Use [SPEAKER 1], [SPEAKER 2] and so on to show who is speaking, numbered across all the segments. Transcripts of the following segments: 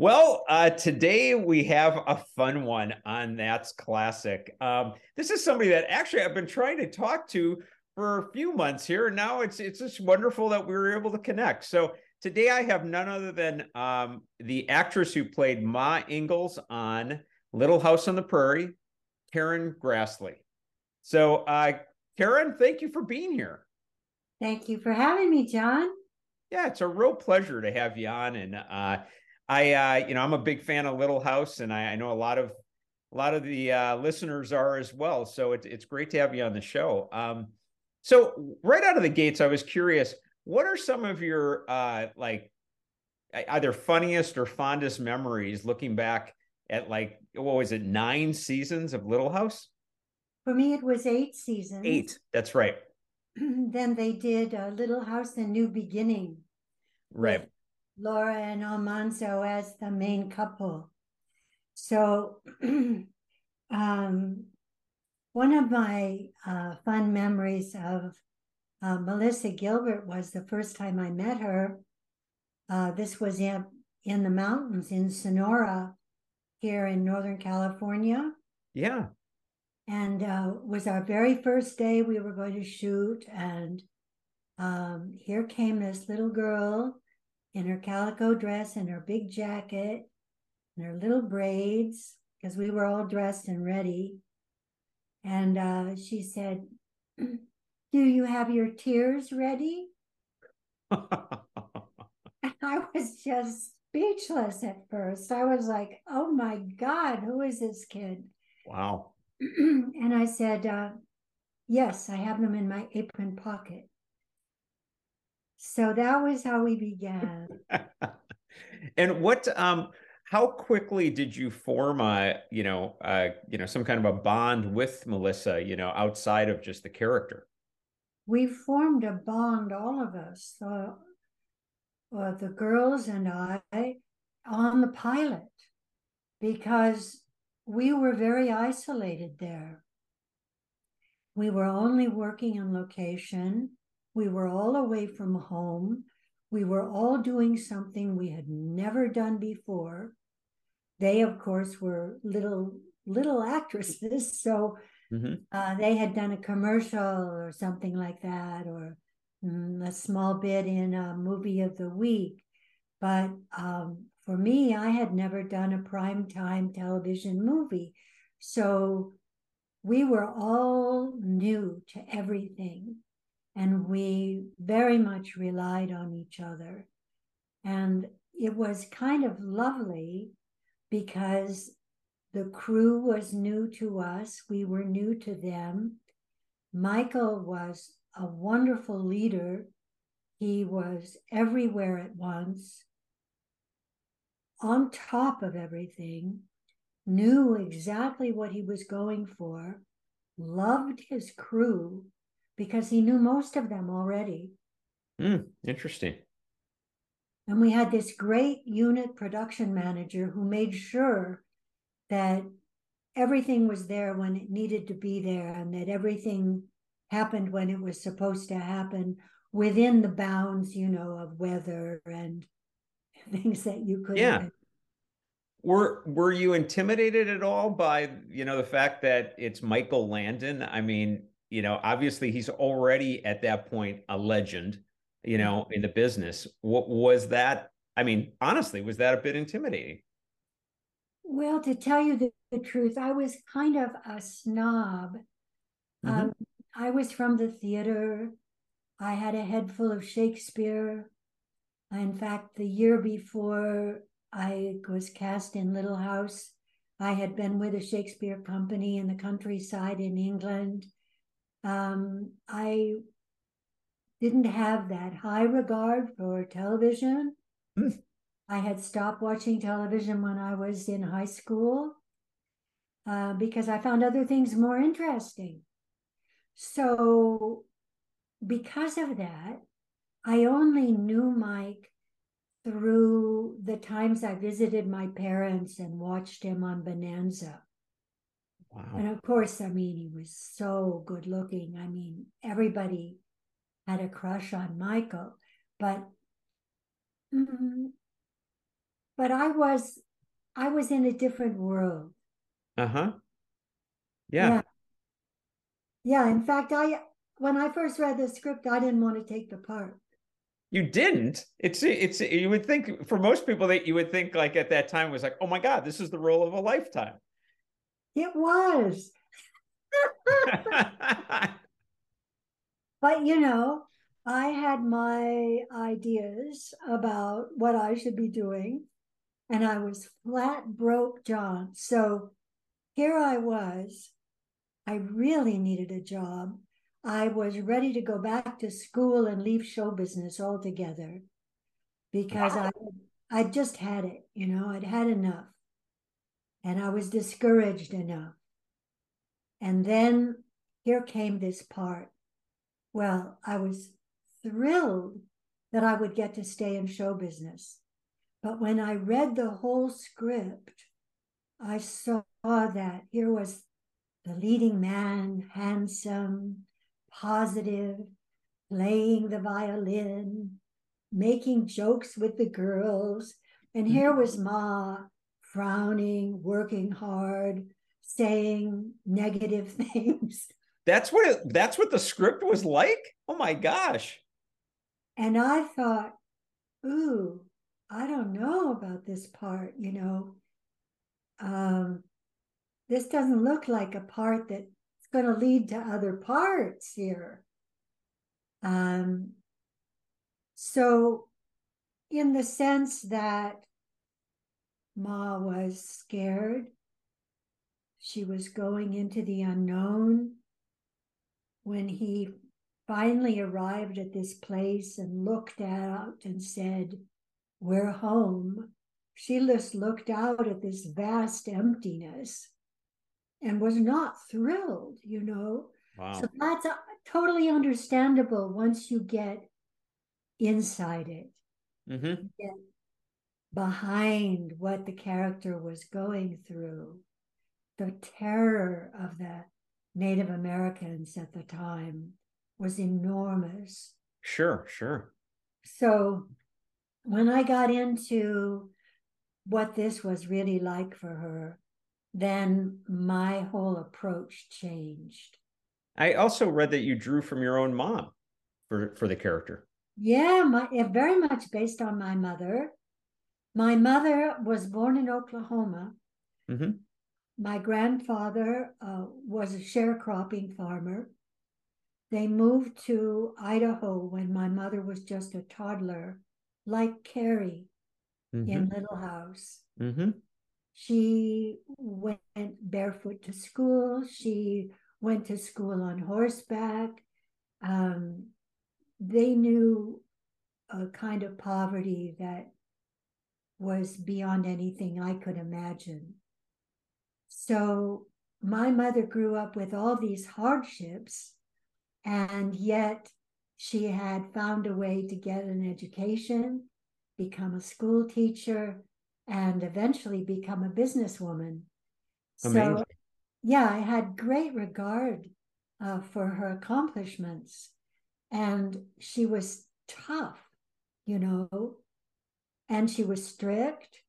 [SPEAKER 1] Well, uh, today we have a fun one on That's Classic. Um, this is somebody that actually I've been trying to talk to for a few months here, and now it's it's just wonderful that we were able to connect. So today I have none other than um, the actress who played Ma Ingalls on Little House on the Prairie, Karen Grassle. So, uh, Karen, thank you for being here.
[SPEAKER 2] Thank you for having me, John.
[SPEAKER 1] Yeah, it's a real pleasure to have you on, and uh, I, uh, you know, I'm a big fan of Little House, and I, I know a lot of a lot of the uh, listeners are as well. So it's it's great to have you on the show. Um, so right out of the gates, I was curious, what are some of your uh, like either funniest or fondest memories looking back at like what was it nine seasons of Little House?
[SPEAKER 2] For me, it was eight seasons.
[SPEAKER 1] Eight. That's right.
[SPEAKER 2] then they did uh, Little House and New Beginning.
[SPEAKER 1] Right.
[SPEAKER 2] Laura and Almanzo as the main couple. So, um, one of my uh, fun memories of uh, Melissa Gilbert was the first time I met her. Uh, this was in, in the mountains in Sonora, here in Northern California.
[SPEAKER 1] Yeah.
[SPEAKER 2] And uh, was our very first day we were going to shoot. And um, here came this little girl in her calico dress and her big jacket and her little braids because we were all dressed and ready. And uh, she said, Do you have your tears ready? and I was just speechless at first. I was like, Oh my God, who is this kid?
[SPEAKER 1] Wow.
[SPEAKER 2] and I said, uh, Yes, I have them in my apron pocket. So that was how we began.
[SPEAKER 1] and what um how quickly did you form a you know uh you know some kind of a bond with Melissa, you know, outside of just the character?
[SPEAKER 2] We formed a bond, all of us, uh, uh, the girls and I, on the pilot, because we were very isolated there. We were only working in location. We were all away from home. We were all doing something we had never done before. They, of course, were little little actresses, so mm-hmm. uh, they had done a commercial or something like that, or mm, a small bit in a movie of the week. But um, for me, I had never done a prime time television movie, so we were all new to everything and we very much relied on each other. And it was kind of lovely because the crew was new to us, we were new to them. Michael was a wonderful leader. He was everywhere at once, on top of everything, knew exactly what he was going for, loved his crew, because he knew most of them already.
[SPEAKER 1] Mm, interesting.
[SPEAKER 2] And we had this great unit production manager who made sure that everything was there when it needed to be there and that everything happened when it was supposed to happen within the bounds, you know, of weather and things that you could.
[SPEAKER 1] Yeah. Were were you intimidated at all by you know the fact that it's Michael Landon? I mean, you know, obviously he's already at that point a legend, you know, in the business. What was that? I mean, honestly, was that a bit intimidating?
[SPEAKER 2] Well, to tell you the, the truth, I was kind of a snob. Mm-hmm. Um, I was from the theater. I had a head full of Shakespeare. In fact, the year before I was cast in Little House, I had been with a Shakespeare company in the countryside in England. Um, I didn't have that high regard for television. Mm. I had stopped watching television when I was in high school uh, because I found other things more interesting. So, because of that, I only knew Mike through the times I visited my parents and watched him on Bonanza. Wow. And of course, I mean, he was so good looking. I mean, everybody had a crush on Michael, but mm, but I was I was in a different world.
[SPEAKER 1] Uh-huh. Yeah.
[SPEAKER 2] yeah. Yeah. In fact, I when I first read the script, I didn't want to take the part.
[SPEAKER 1] You didn't. It's it's you would think for most people that you would think like at that time was like, oh my God, this is the role of a lifetime.
[SPEAKER 2] It was. but you know, I had my ideas about what I should be doing, and I was flat broke, John. So here I was. I really needed a job. I was ready to go back to school and leave show business altogether because wow. I I just had it, you know, I'd had enough. And I was discouraged enough. And then here came this part. Well, I was thrilled that I would get to stay in show business. But when I read the whole script, I saw that here was the leading man, handsome, positive, playing the violin, making jokes with the girls. And here was. Ma frowning, working hard, saying negative things.
[SPEAKER 1] That's what it, that's what the script was like? Oh my gosh.
[SPEAKER 2] And I thought, ooh, I don't know about this part, you know. Um, this doesn't look like a part that's going to lead to other parts here. Um, so, in the sense that Ma was scared, she was going into the unknown. When he finally arrived at this place and looked out and said, We're home, she just looked out at this vast emptiness and was not thrilled, you know. Wow. So that's a, totally understandable once you get inside it,
[SPEAKER 1] mm-hmm.
[SPEAKER 2] get behind what the character was going through, the terror of the Native Americans at the time was enormous.
[SPEAKER 1] Sure, sure.
[SPEAKER 2] So when I got into what this was really like for her, then my whole approach changed.
[SPEAKER 1] I also read that you drew from your own mom for, for the character.
[SPEAKER 2] Yeah, my very much based on my mother. My mother was born in Oklahoma.
[SPEAKER 1] Mm-hmm.
[SPEAKER 2] My grandfather uh, was a sharecropping farmer. They moved to Idaho when my mother was just a toddler, like Carrie mm-hmm. in Little House.
[SPEAKER 1] Mm-hmm.
[SPEAKER 2] She went barefoot to school. She went to school on horseback. Um, they knew a kind of poverty that was beyond anything I could imagine. So my mother grew up with all these hardships, and yet she had found a way to get an education, become a school teacher, and eventually become a businesswoman. Amazing. So, yeah, I had great regard uh, for her accomplishments. And she was tough, you know, and she was strict.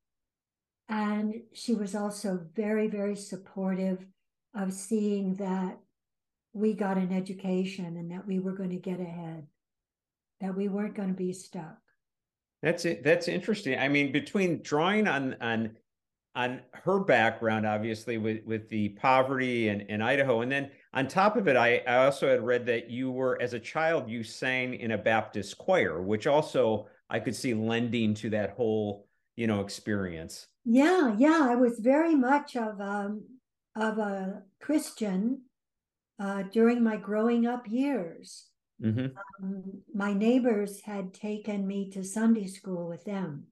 [SPEAKER 2] And she was also very, very supportive of seeing that we got an education and that we were going to get ahead, that we weren't going to be stuck.
[SPEAKER 1] That's it. That's interesting. I mean, between drawing on on on her background, obviously with with the poverty and in, in Idaho, and then on top of it, I, I also had read that you were as a child you sang in a Baptist choir, which also I could see lending to that whole you know experience.
[SPEAKER 2] Yeah, yeah, I was very much of um of a Christian uh, during my growing up years.
[SPEAKER 1] Mm-hmm.
[SPEAKER 2] Um, my neighbors had taken me to Sunday school with them.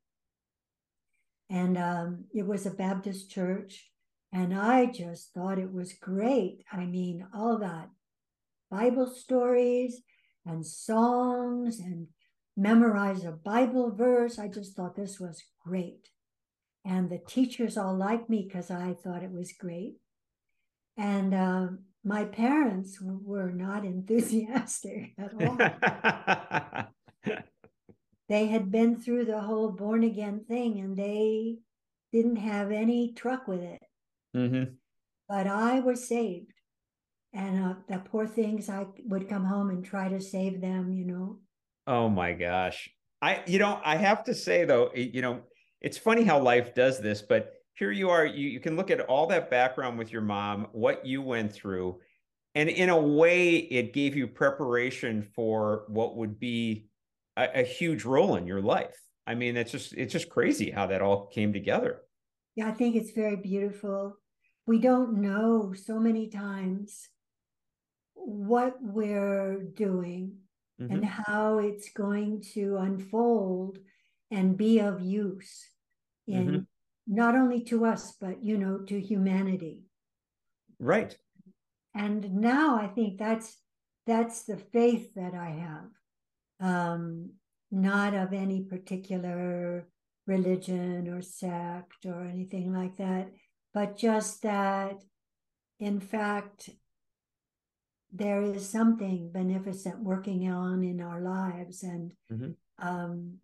[SPEAKER 2] And um, it was a Baptist church. And I just thought it was great. I mean, all that Bible stories and songs and memorize a Bible verse. I just thought this was great. And the teachers all liked me because I thought it was great. And um, my parents were not enthusiastic at all. they had been through the whole born again thing and they didn't have any truck with it.
[SPEAKER 1] Mm-hmm.
[SPEAKER 2] But I was saved. And uh, the poor things, I would come home and try to save them, you know.
[SPEAKER 1] Oh my gosh. I, you know, I have to say though, you know, it's funny how life does this, but here you are, you, you can look at all that background with your mom, what you went through. And in a way, it gave you preparation for what would be a, a huge role in your life. I mean, it's just it's just crazy how that all came together.
[SPEAKER 2] Yeah, I think it's very beautiful. We don't know so many times what we're doing mm-hmm. and how it's going to unfold and be of use in mm-hmm. not only to us but you know to humanity
[SPEAKER 1] right
[SPEAKER 2] and now i think that's that's the faith that i have um, not of any particular religion or sect or anything like that, but just that, in fact, there is something beneficent working on in our lives and mm-hmm. um,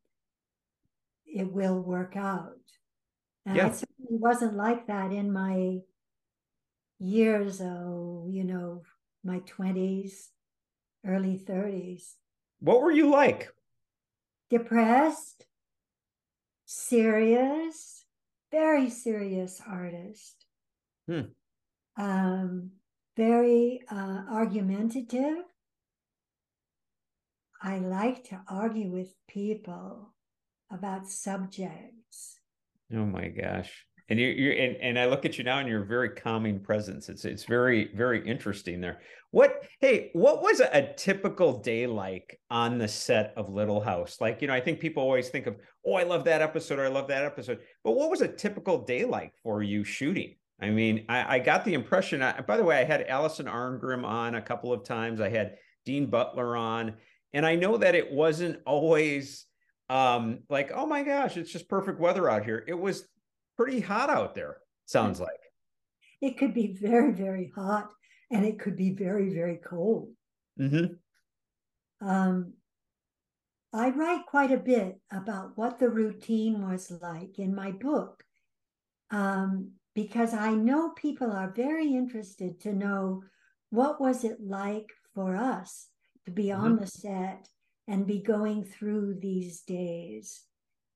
[SPEAKER 2] it will work out. And yeah. I certainly wasn't like that in my years, oh, you know, my 20s, early 30s.
[SPEAKER 1] What were you like?
[SPEAKER 2] Depressed, serious, very serious artist.
[SPEAKER 1] Hmm.
[SPEAKER 2] Um, very uh, argumentative. I like to argue with people about subjects.
[SPEAKER 1] Oh my gosh and you're, you're and, and I look at you now and you're very calming presence. It's it's very very interesting there. What hey, what was a, typical day like on the set of Little House? Like you know, I think people always think of oh, I love that episode or I love that episode. But what was a typical day like for you shooting? I mean, I, I got the impression. I, by the way, I had Allison Arngrim on a couple of times. I had Dean Butler on, and I know that it wasn't always um like oh my gosh it's just perfect weather out here it was pretty hot out there, sounds like.
[SPEAKER 2] It could be very, very hot and it could be very, very cold.
[SPEAKER 1] Mm-hmm.
[SPEAKER 2] Um, I write quite a bit about what the routine was like in my book um, because I know people are very interested to know what was it like for us to be mm-hmm. on the set and be going through these days.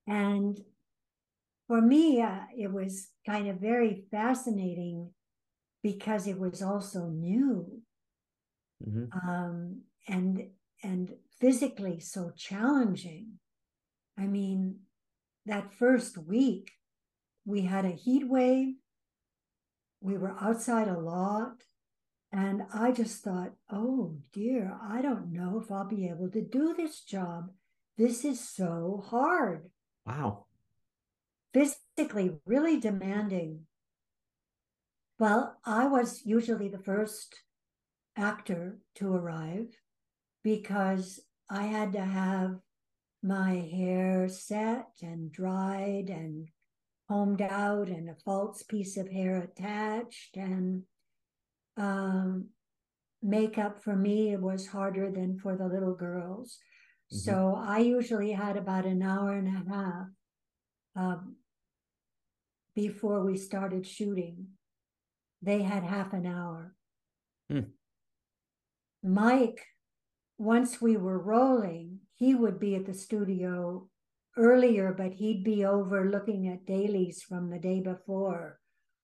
[SPEAKER 2] And for me, uh, it was kind of very fascinating because it was also new
[SPEAKER 1] mm-hmm.
[SPEAKER 2] um, and and physically so challenging. I mean, that first week, we had a heat wave. We were outside a lot. And I just thought, oh dear, I don't know if I'll be able to do this job. This is so hard.
[SPEAKER 1] Wow
[SPEAKER 2] physically really demanding. Well, I was usually the first actor to arrive because I had to have my hair set and dried and combed out and a false piece of hair attached and um, makeup for me was harder than for the little girls. Mm-hmm. So I usually had about an hour and a half um, before we started shooting. They had half an hour.
[SPEAKER 1] Hmm.
[SPEAKER 2] Mike, once we were rolling, he would be at the studio earlier, but he'd be over looking at dailies from the day before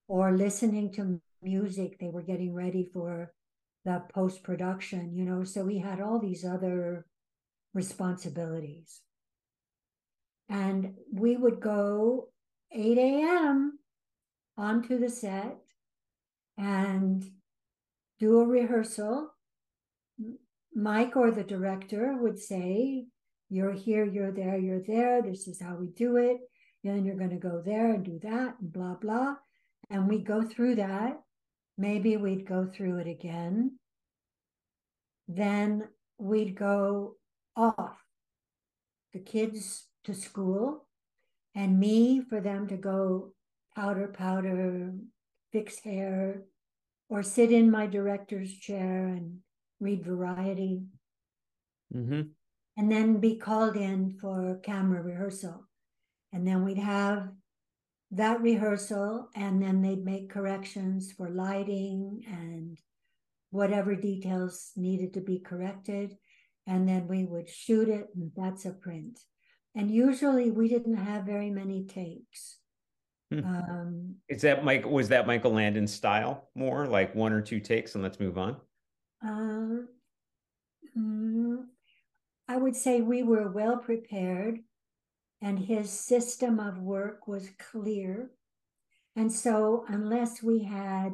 [SPEAKER 2] or listening to music. They were getting ready for the post production, you know. So he had all these other responsibilities. And we would go 8 a.m. onto the set and do a rehearsal. Mike or the director would say, You're here, you're there, you're there. This is how we do it. And then you're going to go there and do that and blah, blah. And we go through that. Maybe we'd go through it again. Then we'd go off. The kids to school and me for them to go powder, powder, fix hair, or sit in my director's chair and read variety.
[SPEAKER 1] Mm-hmm.
[SPEAKER 2] And then be called in for camera rehearsal. And then we'd have that rehearsal, and then they'd make corrections for lighting and whatever details needed to be corrected. And then we would shoot it, and that's a print. And usually we didn't have very many takes.
[SPEAKER 1] Hmm.
[SPEAKER 2] Um,
[SPEAKER 1] Is that Mike? Was that Michael Landon style more like one or two takes and let's move on?
[SPEAKER 2] uh, mm, I would say we were well prepared and his system of work was clear. And so, unless we had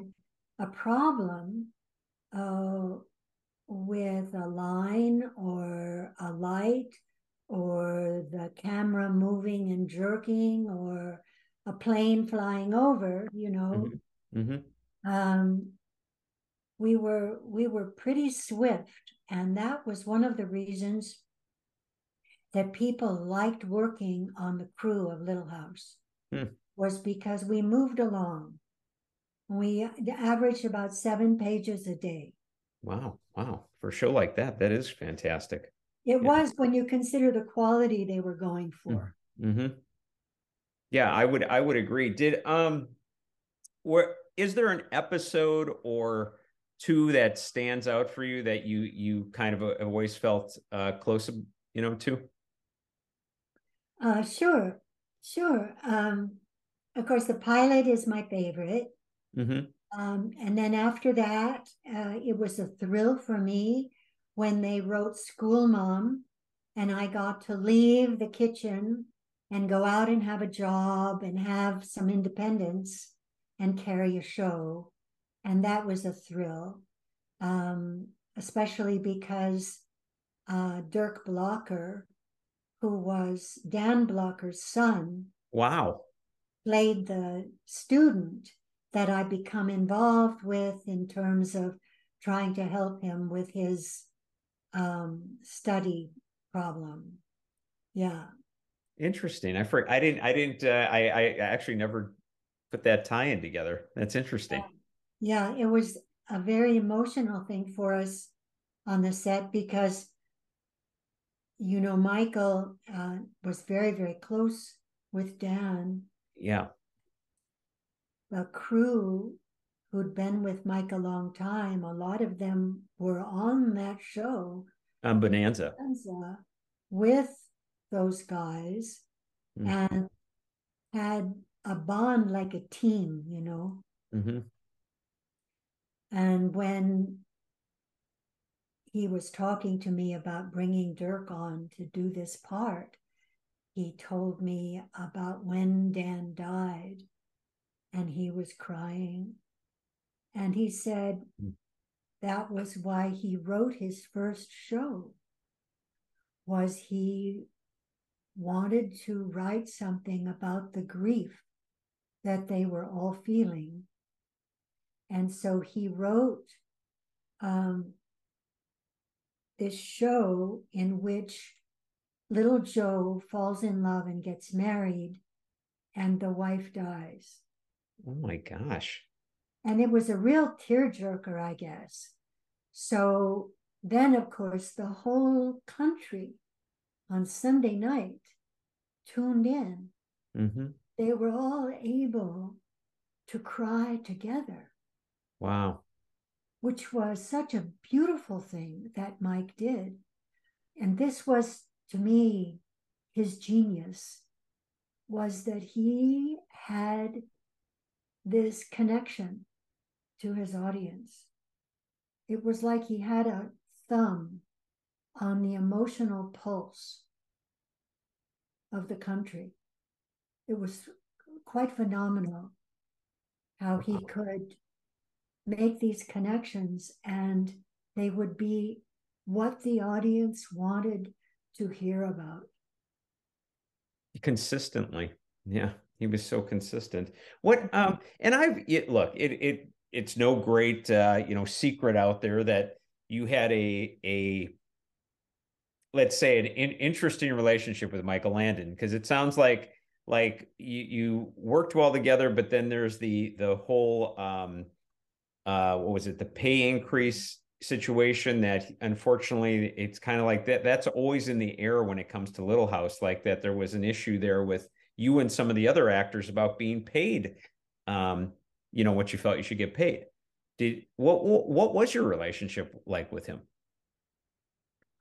[SPEAKER 2] a problem uh, with a line or a light or the camera moving and jerking or a plane flying over, you know,
[SPEAKER 1] Mm-hmm.
[SPEAKER 2] um, we were we were pretty swift, and that was one of the reasons that people liked working on the crew of Little House
[SPEAKER 1] Hmm.
[SPEAKER 2] was because we moved along. We averaged about seven pages a day.
[SPEAKER 1] Wow. Wow. For a show like that, that is fantastic.
[SPEAKER 2] It
[SPEAKER 1] Yeah.
[SPEAKER 2] was when you consider the quality they were going for.
[SPEAKER 1] Mm-hmm. Yeah, I would I would agree. Did um where is there an episode or two that stands out for you that you you kind of uh, always felt uh close you know to?
[SPEAKER 2] Uh, sure, sure. Um, of course, the pilot is my favorite.
[SPEAKER 1] Mm-hmm.
[SPEAKER 2] Um, and then after that, uh, it was a thrill for me when they wrote School Mom, and I got to leave the kitchen and go out and have a job and have some independence and carry a show. And that was a thrill, um, especially because uh, Dirk Blocker, who was Dan Blocker's son,
[SPEAKER 1] Wow.
[SPEAKER 2] played the student that I become involved with in terms of trying to help him with his um, study problem. Yeah.
[SPEAKER 1] Interesting. I for I didn't I didn't uh, I I actually never put that tie in together. That's interesting.
[SPEAKER 2] Yeah, it was a very emotional thing for us on the set because, you know, Michael uh, was very, very close with Dan.
[SPEAKER 1] Yeah.
[SPEAKER 2] The crew who'd been with Mike a long time, a lot of them were on that show
[SPEAKER 1] Um Bonanza.
[SPEAKER 2] Bonanza with those guys
[SPEAKER 1] Mm.
[SPEAKER 2] and had a bond like a team, you know.
[SPEAKER 1] Mm-hmm.
[SPEAKER 2] And when he was talking to me about bringing Dirk on to do this part, he told me about when Dan died and he was crying. And he said
[SPEAKER 1] Mm.
[SPEAKER 2] that was why he wrote his first show was he wanted to write something about the grief that they were all feeling and so he wrote um, this show in which little Joe falls in love and gets married, and the wife dies.
[SPEAKER 1] Oh my gosh.
[SPEAKER 2] And it was a real tearjerker, I guess. So then, of course, the whole country on Sunday night tuned in.
[SPEAKER 1] Mm-hmm.
[SPEAKER 2] They were all able to cry together.
[SPEAKER 1] Wow.
[SPEAKER 2] which was such a beautiful thing that Mike did. And this was, to me, his genius was that he had this connection to his audience. It was like he had a thumb on the emotional pulse of the country. It was quite phenomenal how he could make these connections and they would be what the audience wanted to hear about.
[SPEAKER 1] consistently yeah he was so consistent what um and i've it, look it it it's no great uh you know secret out there that you had a a let's say an in, interesting relationship with michael landon because it sounds like like you you worked well together but then there's the the whole um uh what was it the pay increase situation that unfortunately it's kind of like that that's always in the air when it comes to little house like that there was an issue there with you and some of the other actors about being paid um you know what you felt you should get paid. Did what what, was your relationship like with him?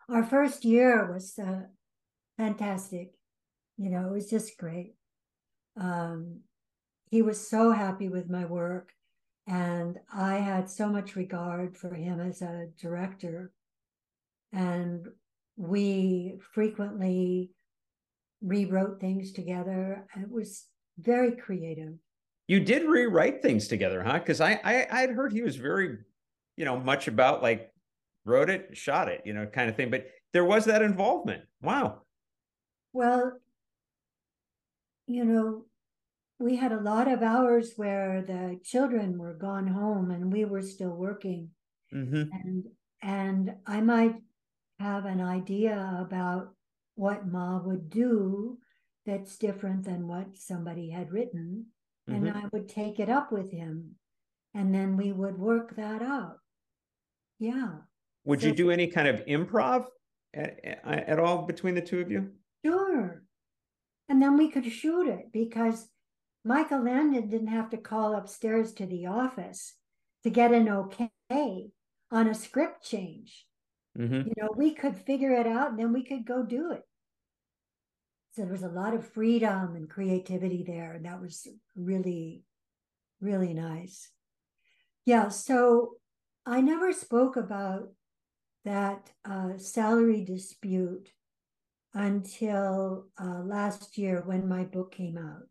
[SPEAKER 2] Our first year was uh, fantastic. You know it was just great. Um he was so happy with my work and I had so much regard for him as a director. And we frequently rewrote things together. It was very creative.
[SPEAKER 1] You did rewrite things together, huh? Because I, I I'd heard he was very, you know, much about like wrote it, shot it, you know, kind of thing. But there was that involvement. Wow.
[SPEAKER 2] Well, you know, we had a lot of hours where the children were gone home and we were still working. Mm-hmm. and and i might have an idea about what ma would do that's different than what somebody had written mm-hmm. and i would take it up with him and then we would work that out. Yeah.
[SPEAKER 1] Would so, you do any kind of improv at, at all between the two of you?
[SPEAKER 2] Sure. And then we could shoot it because Michael Landon didn't have to call upstairs to the office to get an okay on a script change. Mm-hmm. You know, we could figure it out and then we could go do it. So there was a lot of freedom and creativity there. And that was really, really nice. Yeah. So I never spoke about that uh, salary dispute until uh, last year when my book came out.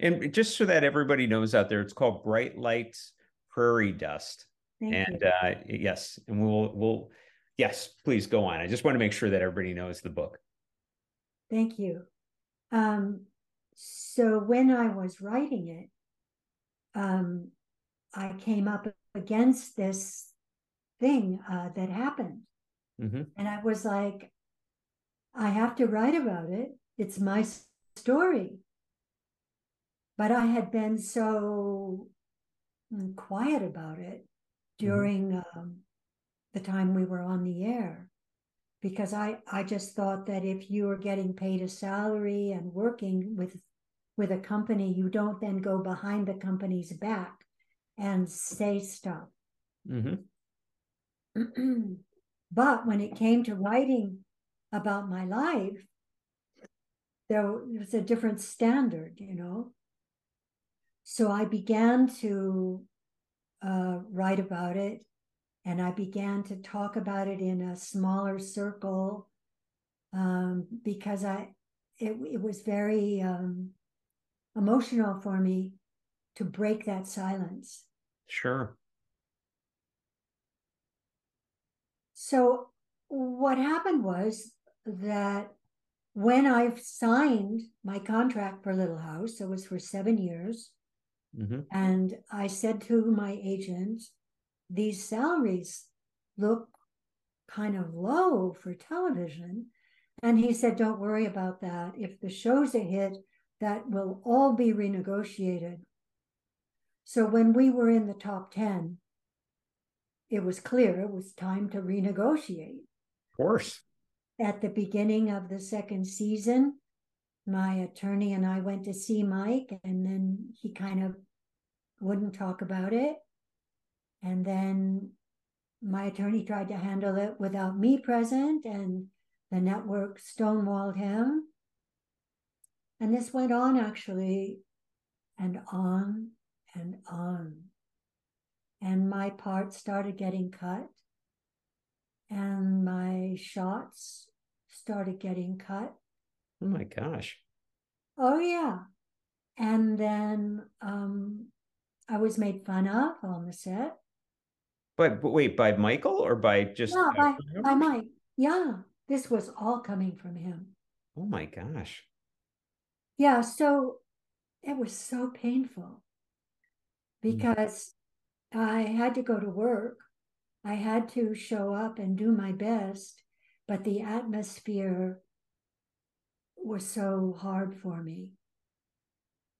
[SPEAKER 1] And just so that everybody knows out there, it's called Bright Lights Prairie Dust. Thank and uh, yes, and we'll we'll yes, please go on. I just want to make sure that everybody knows the book.
[SPEAKER 2] Thank you. Um, so when I was writing it, um, I came up against this thing uh, that happened, mm-hmm. and I was like, I have to write about it. It's my story. But I had been so mm, quiet about it mm-hmm. during mm-hmm. um, the time we were on the air because I, I just thought that if you are getting paid a salary and working with with a company, you don't then go behind the company's back and say stuff. Mm-hmm. but when it came to writing about my life, there was a different standard, you know. So I began to uh, write about it and I began to talk about it in a smaller circle um, because I it, it was very um, emotional for me to break that silence.
[SPEAKER 1] Sure.
[SPEAKER 2] So what happened was that when I signed my contract for Little House, it was for seven years. Mm-hmm. And I said to my agent, these salaries look kind of low for television. And he said, don't worry about that. If the show's a hit, that will all be renegotiated. So when we were in the top 10, it was clear it was time to renegotiate.
[SPEAKER 1] Of course.
[SPEAKER 2] At the beginning of the second season, my attorney and I went to see Mike, and then he kind of wouldn't talk about it. And then my attorney tried to handle it without me present, and the network stonewalled him. And this went on actually, and on and on. And my part started getting cut, and my shots started getting cut.
[SPEAKER 1] Oh my gosh.
[SPEAKER 2] Oh, yeah. And then um, I was made fun of on the set.
[SPEAKER 1] But, but wait, by Michael or by just
[SPEAKER 2] yeah, by, by Mike. Yeah, this was all coming from him.
[SPEAKER 1] Oh my gosh.
[SPEAKER 2] Yeah, so it was so painful hmm. because mm. I had to go to work. I had to show up and do my best, but the atmosphere was so hard for me.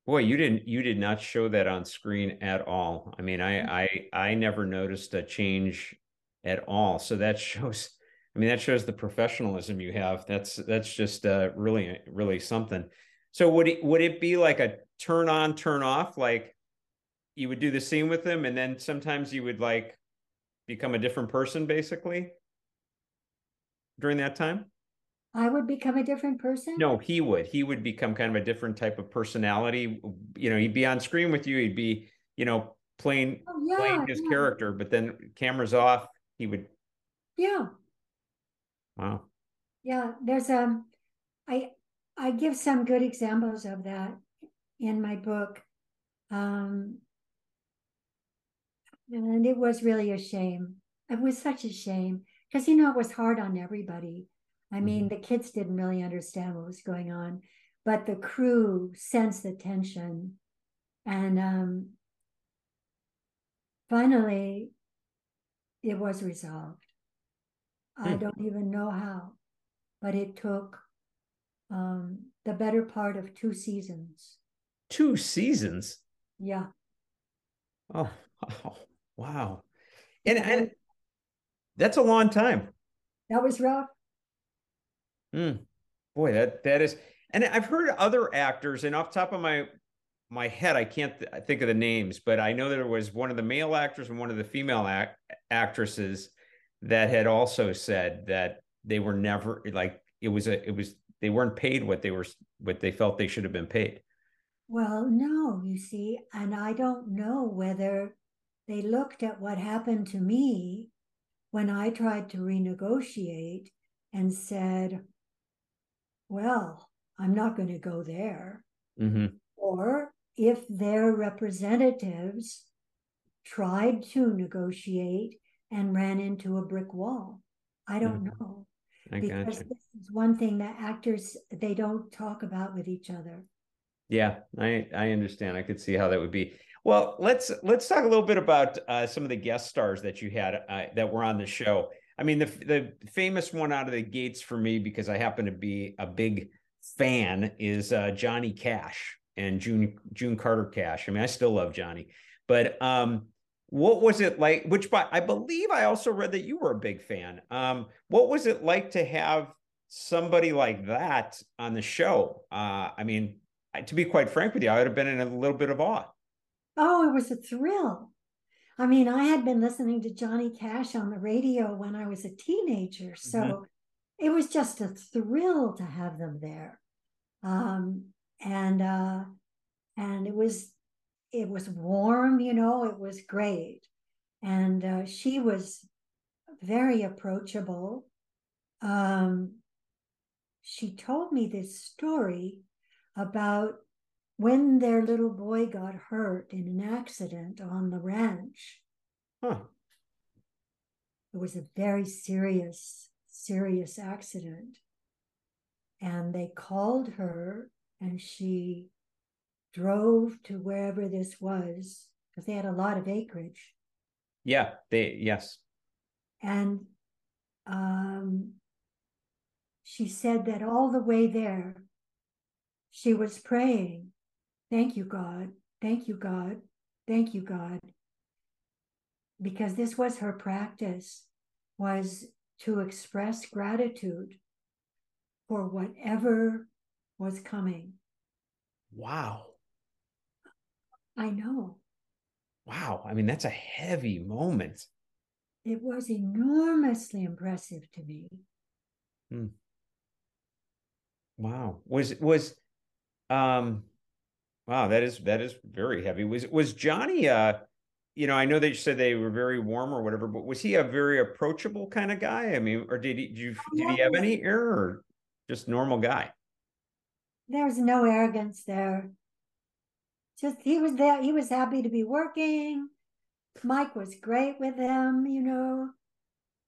[SPEAKER 1] Boy, you didn't you did not show that on screen at all. I mean, I mm. I I never noticed a change at all. So that shows, I mean, that shows the professionalism you have. That's that's just uh, really really something. So would it would it be like a turn on turn off like you would do the scene with them and then sometimes you would like become a different person basically during that time?
[SPEAKER 2] I would become a different person?
[SPEAKER 1] No, he would. He would become kind of a different type of personality. You know, he'd be on screen with you. He'd be, you know, playing oh, yeah, playing his yeah. character, but then cameras off, he would.
[SPEAKER 2] Yeah.
[SPEAKER 1] Wow.
[SPEAKER 2] Yeah, there's um, I I give some good examples of that in my book, um, and it was really a shame. It was such a shame because you know it was hard on everybody I mean, mm-hmm. the kids didn't really understand what was going on, but the crew sensed the tension. And um, finally, it was resolved. Hmm. I don't even know how, but it took um, the better part of two seasons.
[SPEAKER 1] Two seasons?
[SPEAKER 2] Yeah.
[SPEAKER 1] Oh, wow. Wow. And, and that's a long time.
[SPEAKER 2] That was rough.
[SPEAKER 1] Mm. Boy, that that is, and I've heard other actors, and off top of my my head, I can't th- think of the names, but I know there was one of the male actors and one of the female act- actresses that had also said that they were never like it was a it was they weren't paid what they were what they felt they should have been paid.
[SPEAKER 2] Well, no, you see, and I don't know whether they looked at what happened to me when I tried to renegotiate and said, well, I'm not going to go there.
[SPEAKER 1] Mm-hmm.
[SPEAKER 2] Or if their representatives tried to negotiate and ran into a brick wall. I don't mm-hmm. know. I because this is one thing that actors they don't talk about with each other.
[SPEAKER 1] Yeah, I I understand. I could see how that would be. Well, let's let's talk a little bit about uh, some of the guest stars that you had uh, that were on the show. I mean, the the famous one out of the gates for me because I happen to be a big fan is uh, Johnny Cash and June June Carter Cash. I mean, I still love Johnny, but um, what was it like? Which, by I believe, I also read that you were a big fan. Um, what was it like to have somebody like that on the show? Uh, I mean, to be quite frank with you, I would have been in a little bit of awe.
[SPEAKER 2] Oh, it was a thrill. I mean, I had been listening to Johnny Cash on the radio when I was a teenager. So mm-hmm. it was just a thrill to have them there. Um, and uh, and it was it was warm, you know, it was great. And uh, she was very approachable. Um, she told me this story about when their little boy got hurt in an accident on the ranch.
[SPEAKER 1] Huh.
[SPEAKER 2] It was a very serious, serious accident. And they called her and she drove to wherever this was because they had a lot of acreage.
[SPEAKER 1] Yeah, they, yes.
[SPEAKER 2] And um, she said that all the way there, she was praying Thank you, God. Thank you, God. Thank you, God. Because this was her practice, was to express gratitude for whatever was coming.
[SPEAKER 1] Wow.
[SPEAKER 2] I know.
[SPEAKER 1] Wow. I mean, that's a heavy moment.
[SPEAKER 2] It was enormously impressive to me.
[SPEAKER 1] Hmm. Wow. Was was um Wow, that is that is very heavy. Was was Johnny uh you know, I know you said they were very warm or whatever, but was he a very approachable kind of guy? I mean, or did he did, you, did he have any air or just normal guy?
[SPEAKER 2] There's no arrogance there. Just he was there, he was happy to be working. Mike was great with him, you know.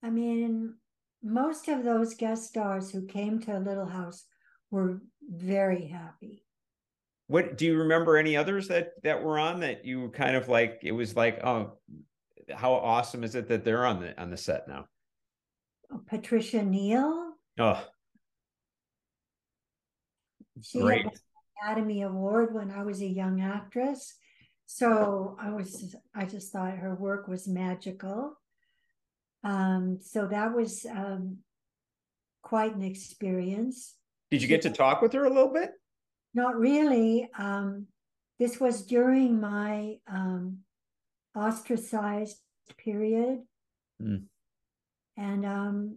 [SPEAKER 2] I mean, most of those guest stars who came to Little House were very happy
[SPEAKER 1] what do you remember any others that that were on that you kind of like it was like oh how awesome is it that they're on the on the set now
[SPEAKER 2] patricia neal
[SPEAKER 1] oh
[SPEAKER 2] she Great. had an academy award when i was a young actress so i was i just thought her work was magical Um, so that was um, quite an experience.
[SPEAKER 1] Did you get to talk with her a little bit?
[SPEAKER 2] Not really. Um, this was during my um, ostracized period.
[SPEAKER 1] Mm.
[SPEAKER 2] And um,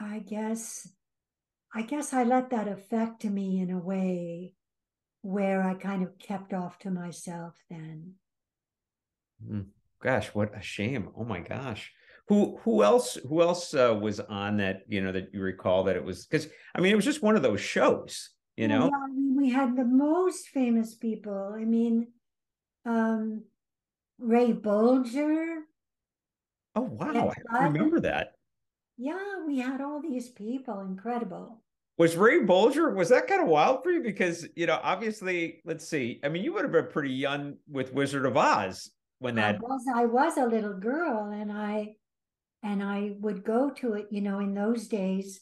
[SPEAKER 2] I guess I guess I let that affect me in a way where I kind of kept off to myself then.
[SPEAKER 1] Mm. Gosh, what a shame. Oh my gosh. Who who else who else uh, was on that, you know, that you recall that it was cuz I mean it was just one of those shows, you know.
[SPEAKER 2] I mean, we had the most famous people. I mean um Ray Bolger.
[SPEAKER 1] Oh wow, I remember that.
[SPEAKER 2] Yeah, we had all these people, incredible.
[SPEAKER 1] Was Ray Bolger, was that kind of wild for you? Because, you know, obviously, let's see. I mean, you would have been pretty young with Wizard of Oz when that
[SPEAKER 2] I was I was a little girl and I and I would go to it, you know, in those days,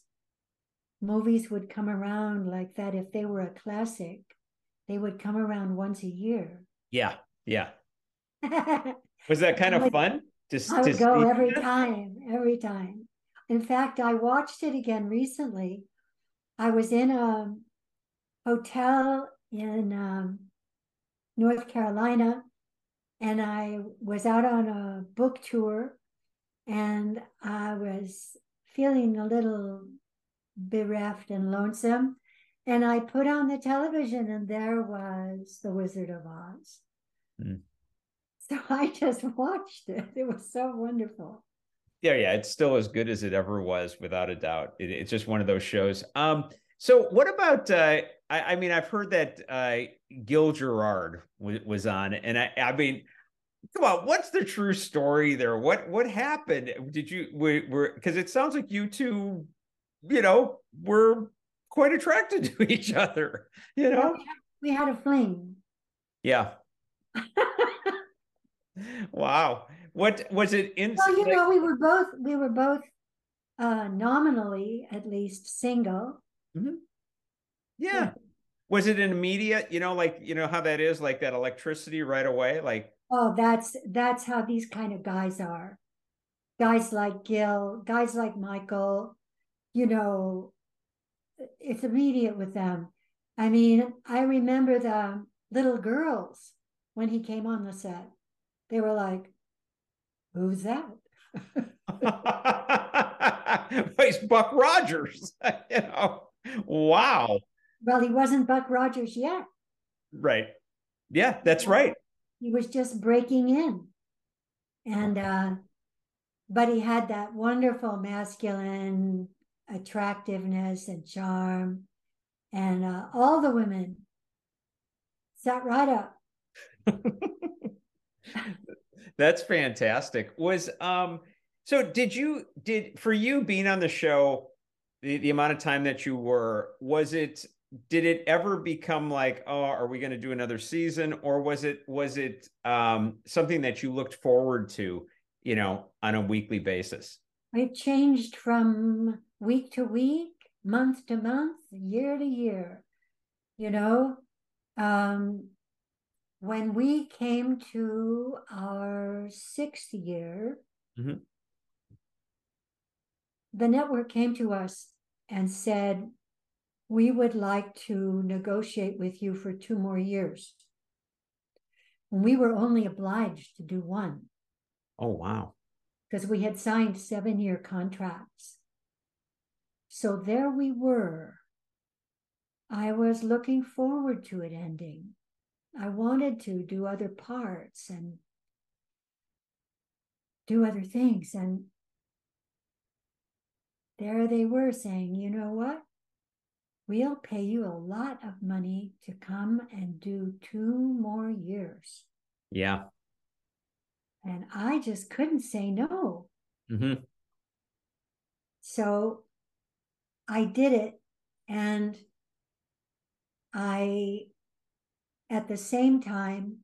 [SPEAKER 2] movies would come around like that. If they were a classic, they would come around once a year.
[SPEAKER 1] Yeah, yeah. was that kind of
[SPEAKER 2] would,
[SPEAKER 1] fun?
[SPEAKER 2] Just I would go every time, every time. In fact, I watched it again recently. I was in a hotel in um, North Carolina, and I was out on a book tour, and I was feeling a little bereft and lonesome. And I put on the television, and there was The Wizard of Oz. Mm. So I just watched it. It was so wonderful.
[SPEAKER 1] Yeah, yeah, it's still as good as it ever was, without a doubt. It, it's just one of those shows. Um, so what about? Uh, I, I mean, I've heard that uh, Gil Gerard w- was on, and I, I mean, come on, what's the true story there? What what happened? Did you we were because it sounds like you two, you know, were quite attracted to each other. You know,
[SPEAKER 2] we had a fling.
[SPEAKER 1] Yeah. wow. What was it in?
[SPEAKER 2] Well, you know, we were both we were both uh nominally at least single.
[SPEAKER 1] Mm-hmm. Yeah. yeah. Was it an immediate, you know, like you know how that is, like that electricity right away? Like
[SPEAKER 2] oh, that's that's how these kind of guys are. Guys like Gil, guys like Michael, you know, it's immediate with them. I mean, I remember the little girls when he came on the set. They were like, Who's that?
[SPEAKER 1] He's Buck Rogers. you know, wow.
[SPEAKER 2] Well, he wasn't Buck Rogers yet.
[SPEAKER 1] Right. Yeah, that's right.
[SPEAKER 2] He was just breaking in. And uh but he had that wonderful masculine attractiveness and charm. And uh, all the women sat right up.
[SPEAKER 1] That's fantastic. Was um so did you did for you being on the show the, the amount of time that you were was it did it ever become like oh are we going to do another season? Or was it was it um something that you looked forward to you know on a weekly basis?
[SPEAKER 2] It changed from week to week month to month year to year you know? Um when we came to our sixth year, mm-hmm. the network came to us and said, We would like to negotiate with you for two more years. And we were only obliged to do one.
[SPEAKER 1] Oh, wow.
[SPEAKER 2] Because we had signed seven year contracts. So there we were. I was looking forward to it ending. I wanted to do other parts and do other things. And there they were saying, you know what? We'll pay you a lot of money to come and do two more years.
[SPEAKER 1] Yeah.
[SPEAKER 2] And I just couldn't say no.
[SPEAKER 1] Mm-hmm.
[SPEAKER 2] So I did it. And I at the same time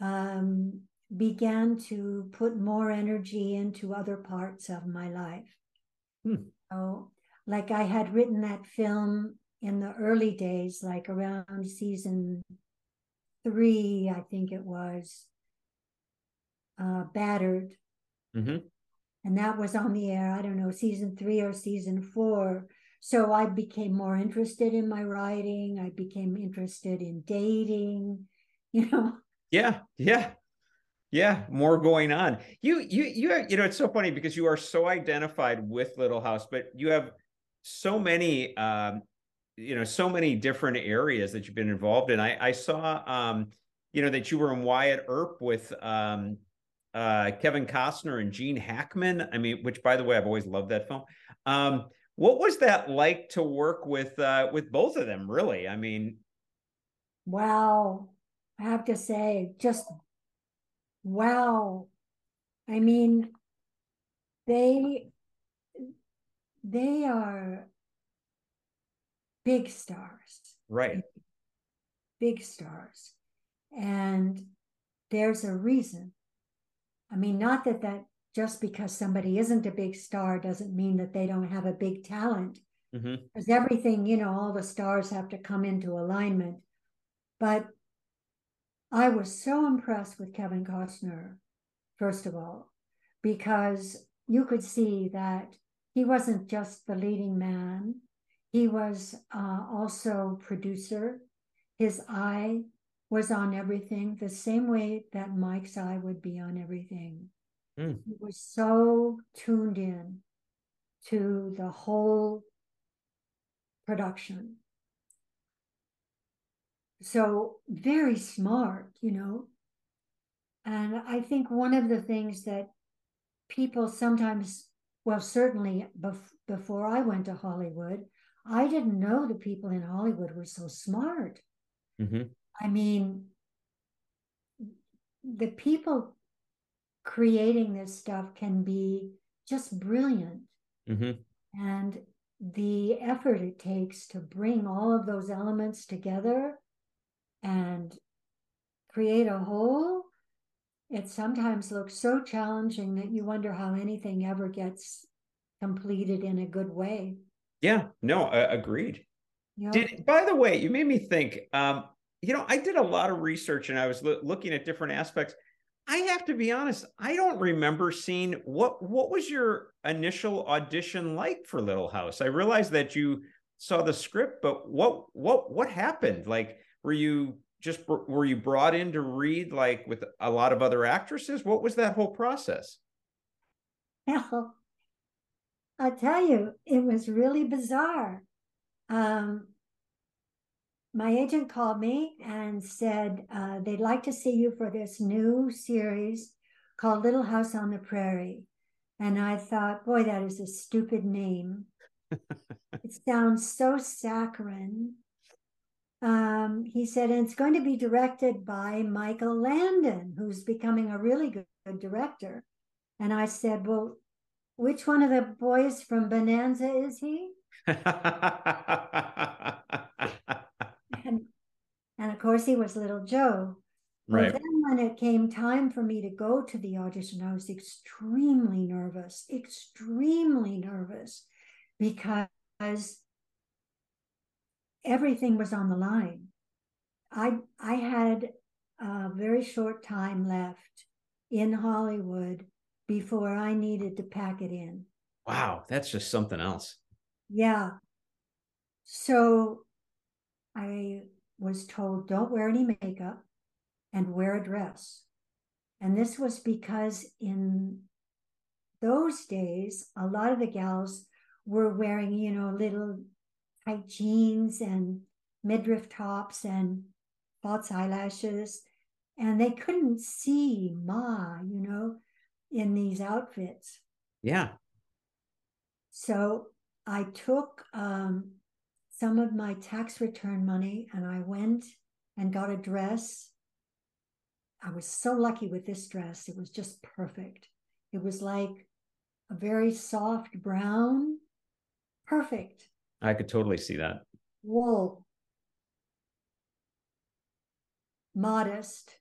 [SPEAKER 2] um, began to put more energy into other parts of my life.
[SPEAKER 1] Hmm.
[SPEAKER 2] So, like I had written that film in the early days, like around season three, I think it was, uh, Battered.
[SPEAKER 1] Mm-hmm.
[SPEAKER 2] And that was on the air, I don't know, season three or season four. So I became more interested in my writing. I became interested in dating, you know.
[SPEAKER 1] Yeah, yeah. Yeah, more going on. You you you you know it's so funny because you are so identified with Little House, but you have so many um you know so many different areas that you've been involved in. I I saw um you know that you were in Wyatt Earp with um uh Kevin Costner and Gene Hackman. I mean, which by the way, I've always loved that film. Um what was that like to work with uh with both of them really? I mean,
[SPEAKER 2] wow. I have to say just Wow. I mean, they they are big stars.
[SPEAKER 1] Right.
[SPEAKER 2] Big stars. And there's a reason. I mean, not that that just because somebody isn't a big star doesn't mean that they don't have a big talent.
[SPEAKER 1] Mm-hmm.
[SPEAKER 2] Because everything, you know, all the stars have to come into alignment. But I was so impressed with Kevin Costner, first of all, because you could see that he wasn't just the leading man, he was uh, also producer. His eye was on everything, the same way that Mike's eye would be on everything.
[SPEAKER 1] Mm.
[SPEAKER 2] He was so tuned in to the whole production so very smart, you know. And I think one of the things that people sometimes, well, certainly bef- before I went to Hollywood, I didn't know the people in Hollywood were so smart.
[SPEAKER 1] Mm-hmm.
[SPEAKER 2] I mean, the people creating this stuff can be just brilliant.
[SPEAKER 1] Mm-hmm.
[SPEAKER 2] And the effort it takes to bring all of those elements together and create a whole, it sometimes looks so challenging that you wonder how anything ever gets completed in a good way.
[SPEAKER 1] Yeah, no, uh, agreed.
[SPEAKER 2] Know?
[SPEAKER 1] Did by the way, you made me think. Um, you know, I did a lot of research and I was lo- looking at different aspects. I have to be honest, I don't remember seeing what what was your initial audition like for Little House. I realized that you saw the script, but what what what happened? Like were you just were you brought in to read like with a lot of other actresses? What was that whole process?
[SPEAKER 2] I tell you, it was really bizarre. Um, my agent called me and said uh, they'd like to see you for this new series called Little House on the Prairie. And I thought, boy, that is a stupid name. it sounds so saccharine. Um, he said, and it's going to be directed by Michael Landon, who's becoming a really good, good director. And I said, well, which one of the boys from Bonanza is he? and, and of course, he was Little Joe.
[SPEAKER 1] right.
[SPEAKER 2] Well, then, when it came time for me to go to the audition, I was extremely nervous, extremely nervous because everything was on the line. I I had a very short time left in Hollywood before I needed to pack it in.
[SPEAKER 1] Wow, that's just something else.
[SPEAKER 2] Yeah. So I was told don't wear any makeup and wear a dress. And this was because in those days, a lot of the gals were wearing, you know, little tight jeans and midriff tops and false eyelashes. And they couldn't see Ma, you know, in these outfits.
[SPEAKER 1] Yeah.
[SPEAKER 2] So I took um, some of my tax return money and I went and got a dress. I was so lucky with this dress. It was just perfect. It was like a very soft brown, perfect.
[SPEAKER 1] I could totally see that.
[SPEAKER 2] Wool. Modest,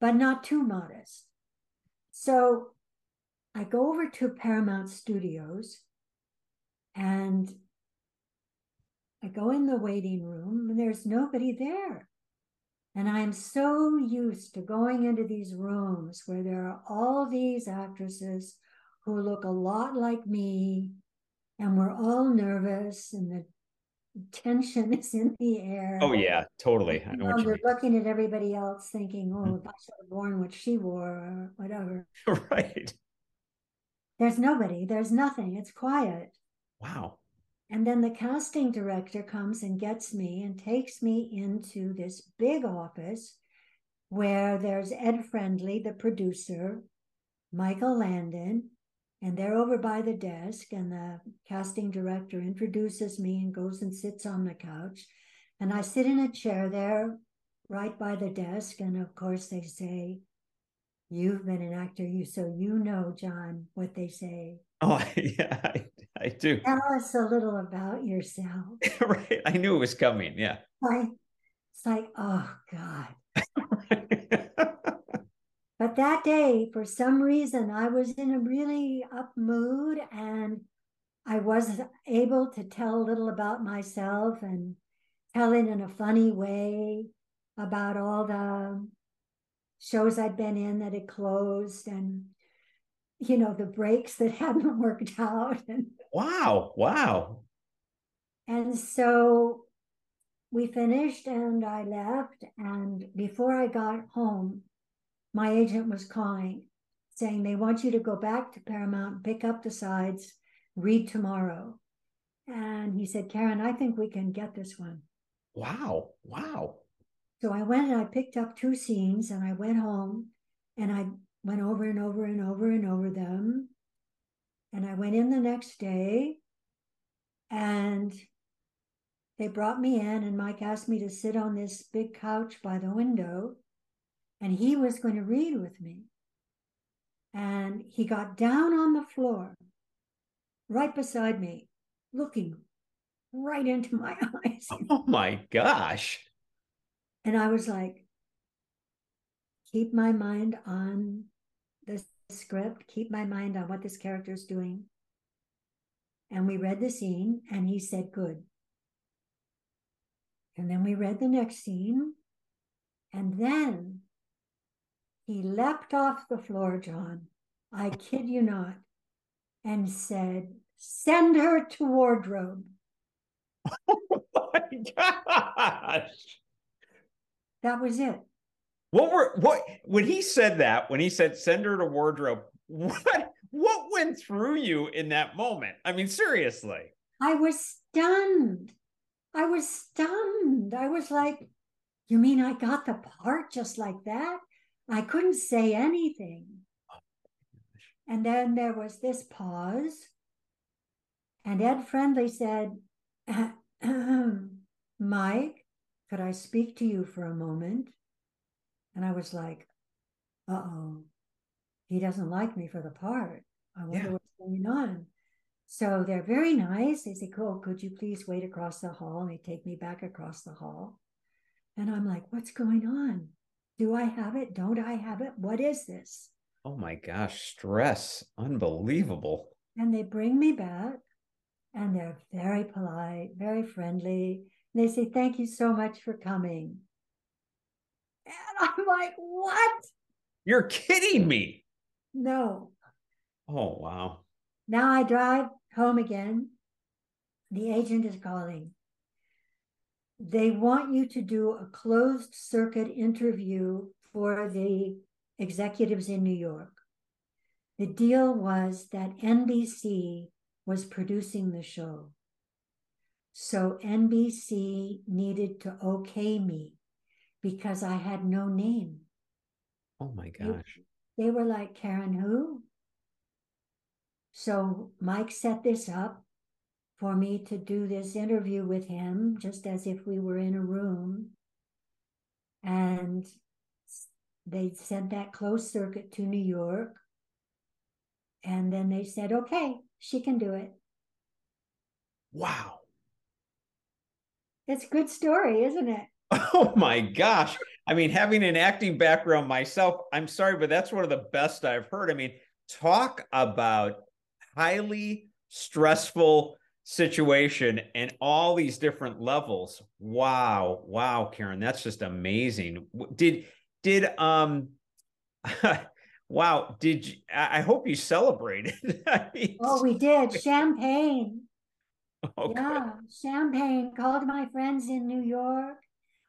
[SPEAKER 2] but not too modest. So I go over to Paramount Studios and I go in the waiting room and there's nobody there. And I'm so used to going into these rooms where there are all these actresses who look a lot like me, and we're all nervous, and the tension is in the air.
[SPEAKER 1] Oh yeah, totally. I know
[SPEAKER 2] You are looking at everybody else thinking, oh, hmm. if I should have worn what she wore or whatever.
[SPEAKER 1] right.
[SPEAKER 2] There's nobody, there's nothing, it's quiet.
[SPEAKER 1] Wow.
[SPEAKER 2] And then the casting director comes and gets me and takes me into this big office where there's Ed Friendly, the producer, Michael Landon, and they're over by the desk. And the casting director introduces me and goes and sits on the couch. And I sit in a chair there right by the desk. And of course, they say, You've been an actor, you so you know, John, what they say.
[SPEAKER 1] Oh yeah, I, I do.
[SPEAKER 2] Tell us a little about yourself.
[SPEAKER 1] right. I knew it was coming. Yeah.
[SPEAKER 2] Like, it's like, oh God. But that day, for some reason, I was in a really up mood and I was able to tell a little about myself and tell it in a funny way about all the shows I'd been in that had closed and, you know, the breaks that hadn't worked out. And,
[SPEAKER 1] wow. Wow.
[SPEAKER 2] and so we finished and I left. And before I got home, my agent was calling saying they want you to go back to Paramount, pick up the sides, read tomorrow. And he said, Karen, I think we can get this one.
[SPEAKER 1] Wow. Wow.
[SPEAKER 2] So I went and I picked up two scenes and I went home and I went over and over and over and over them. And I went in the next day and they brought me in and Mike asked me to sit on this big couch by the window and he was going to read with me. And he got down on the floor right beside me, looking right into my eyes.
[SPEAKER 1] Oh my gosh.
[SPEAKER 2] And I was like, keep my mind on the script, keep my mind on what this character is doing. And we read the scene, and he said, good. And then we read the next scene. And then he leapt off the floor, John. I kid you not, and said, Send her to wardrobe.
[SPEAKER 1] Oh my gosh.
[SPEAKER 2] That was it.
[SPEAKER 1] What were what when he said that, when he said send her to wardrobe, what what went through you in that moment? I mean, seriously.
[SPEAKER 2] I was stunned. I was stunned. I was like, You mean I got the part just like that? I couldn't say anything. Oh and then there was this pause. And Ed Friendly said, Mike, could I speak to you for a moment? And I was like, uh oh, he doesn't like me for the part. I wonder
[SPEAKER 1] Yeah.
[SPEAKER 2] what's going on. So they're very nice. They say, Cool, could you please wait across the hall? And they take me back across the hall. And I'm like, What's going on? Do I have it? Don't I have it? What is this?
[SPEAKER 1] Oh my gosh, stress. Unbelievable.
[SPEAKER 2] And they bring me back and they're very polite, very friendly. And they say, Thank you so much for coming. And I'm like, What?
[SPEAKER 1] You're kidding me.
[SPEAKER 2] No.
[SPEAKER 1] Oh wow.
[SPEAKER 2] Now I drive home again. The agent is calling. They want you to do a closed circuit interview for the executives in New York. The deal was that NBC was producing the show. So NBC needed to okay me because I had no name.
[SPEAKER 1] Oh my
[SPEAKER 2] They-
[SPEAKER 1] gosh.
[SPEAKER 2] They were like, Karen, who? So Mike set this up for me to do this interview with him, just as if we were in a room. And they sent that closed circuit to New York. And then they said, okay, she can do it.
[SPEAKER 1] Wow.
[SPEAKER 2] It's a good story, isn't it?
[SPEAKER 1] Oh my gosh. I mean, having an acting background myself, I'm sorry, but that's one of the best I've heard. I mean, talk about highly stressful situation and all these different levels. Wow. Wow, Karen, that's just amazing. Did did um Wow. Did you, I hope you celebrated.
[SPEAKER 2] oh, we did. Champagne.
[SPEAKER 1] Oh,
[SPEAKER 2] yeah, champagne. Called my friends in New York.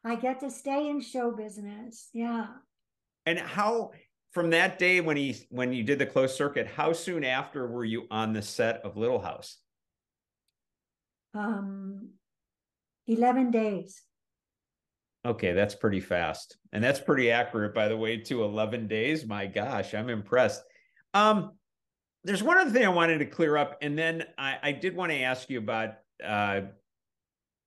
[SPEAKER 2] I get to stay in show business. Yeah.
[SPEAKER 1] And how from that day when he when you did the closed circuit, how soon after were you on the set of Little House?
[SPEAKER 2] Um 11 days.
[SPEAKER 1] Okay, that's pretty fast. And that's pretty accurate, by the way, to 11 days. My gosh, I'm impressed. Um, there's one other thing I wanted to clear up, and then I, I did want to ask you about uh,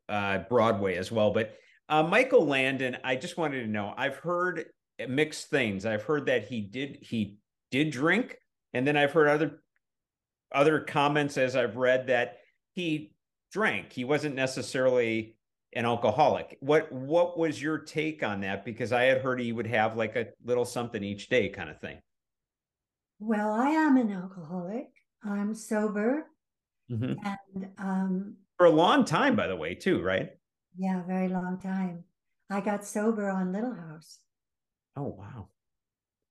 [SPEAKER 1] uh, Broadway as well. But uh, Michael Landon, I just wanted to know. I've heard mixed things. I've heard that he did he did drink, and then I've heard other other comments as I've read that he drank. He wasn't necessarily an alcoholic. What what was your take on that? Because I had heard he would have like a little something each day kind of thing.
[SPEAKER 2] Well, I am an alcoholic. I'm sober. Mm-hmm. And um
[SPEAKER 1] for a long time, by the way, too, right?
[SPEAKER 2] Yeah, very long time. I got sober on Little House.
[SPEAKER 1] Oh wow.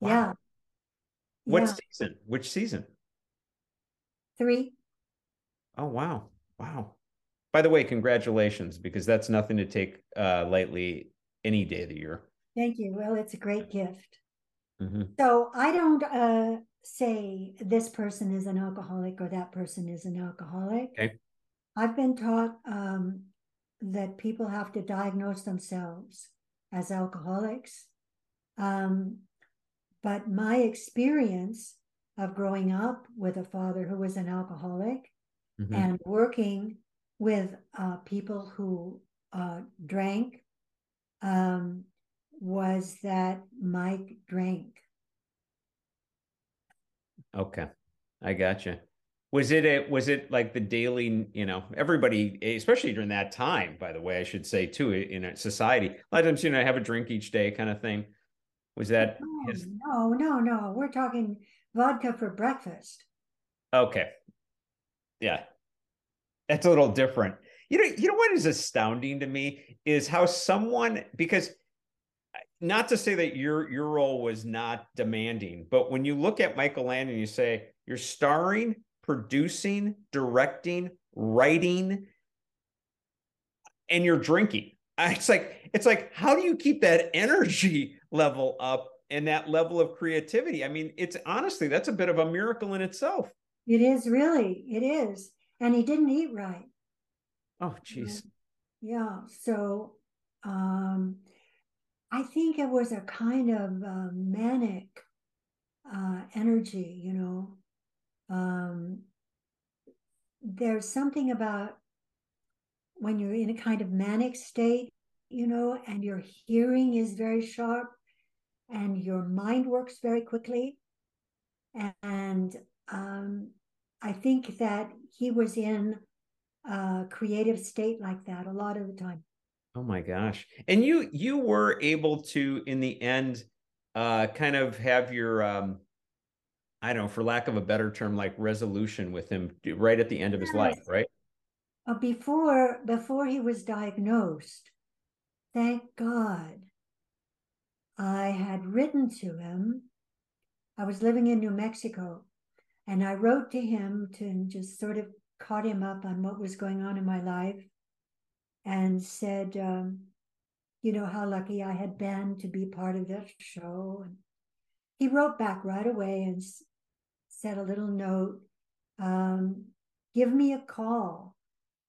[SPEAKER 2] wow. Yeah.
[SPEAKER 1] What yeah. season? Which season?
[SPEAKER 2] Three.
[SPEAKER 1] Oh wow. Wow. By the way, congratulations, because that's nothing to take uh, lightly any day of the year.
[SPEAKER 2] Thank you. Well, it's a great gift. Mm-hmm. So I don't uh, say this person is an alcoholic or that person is an alcoholic.
[SPEAKER 1] Okay.
[SPEAKER 2] I've been taught um, that people have to diagnose themselves as alcoholics. Um, but my experience of growing up with a father who was an alcoholic mm-hmm. and working with uh, people who uh, drank um, was that Mike drank.
[SPEAKER 1] Okay, I gotcha. Was it a, was it like the daily, you know, everybody, especially during that time, by the way, I should say too, in a society, a lot of times, you know, I have a drink each day kind of thing. Was that
[SPEAKER 2] no, his... no, no, no. We're talking vodka for breakfast.
[SPEAKER 1] Okay. Yeah, that's a little different. You know, you know what is astounding to me is how someone because not to say that your your role was not demanding, but when you look at Michael Landon, you say you're starring, producing, directing, writing, and you're drinking. It's like it's like how do you keep that energy level up and that level of creativity? I mean, it's honestly that's a bit of a miracle in itself.
[SPEAKER 2] It is really. It is and he didn't eat right.
[SPEAKER 1] Oh, jeez.
[SPEAKER 2] Yeah. So um, I think it was a kind of uh, manic uh, energy, you know. Um, there's something about when you're in a kind of manic state, you know, and your hearing is very sharp and your mind works very quickly. And um, I think that he was in a creative state like that a lot of the time.
[SPEAKER 1] Oh my gosh. And you you were able to in the end uh kind of have your um I don't know, for lack of a better term, like resolution with him right at the end of his life, right?
[SPEAKER 2] Uh, before before he was diagnosed, thank God, I had written to him. I was living in New Mexico, and I wrote to him to just sort of caught him up on what was going on in my life and said, um, you know, how lucky I had been to be part of that show. And he wrote back right away and said a little note um, give me a call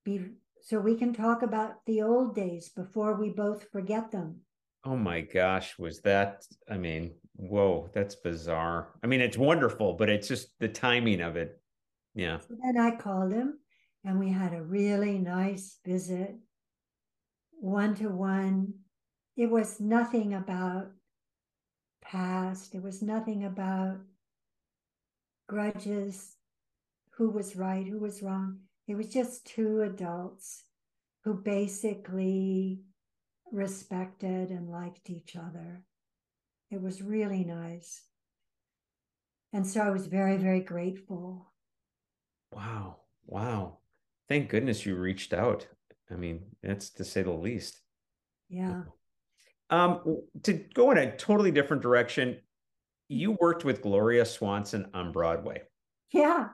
[SPEAKER 2] be, so we can talk about the old days before we both forget them.
[SPEAKER 1] Oh my gosh, was that? I mean, whoa, that's bizarre. I mean, it's wonderful, but it's just the timing of it. Yeah.
[SPEAKER 2] So then I called him and we had a really nice visit, one to one. It was nothing about past, it was nothing about grudges, who was right, who was wrong. It was just two adults who basically respected and liked each other. It was really nice. And so I was very, very grateful.
[SPEAKER 1] Wow. Wow. Thank goodness you reached out. I mean, that's to say the least.
[SPEAKER 2] Yeah.
[SPEAKER 1] Um, to go in a totally different direction, you worked with Gloria Swanson on Broadway.
[SPEAKER 2] Yeah.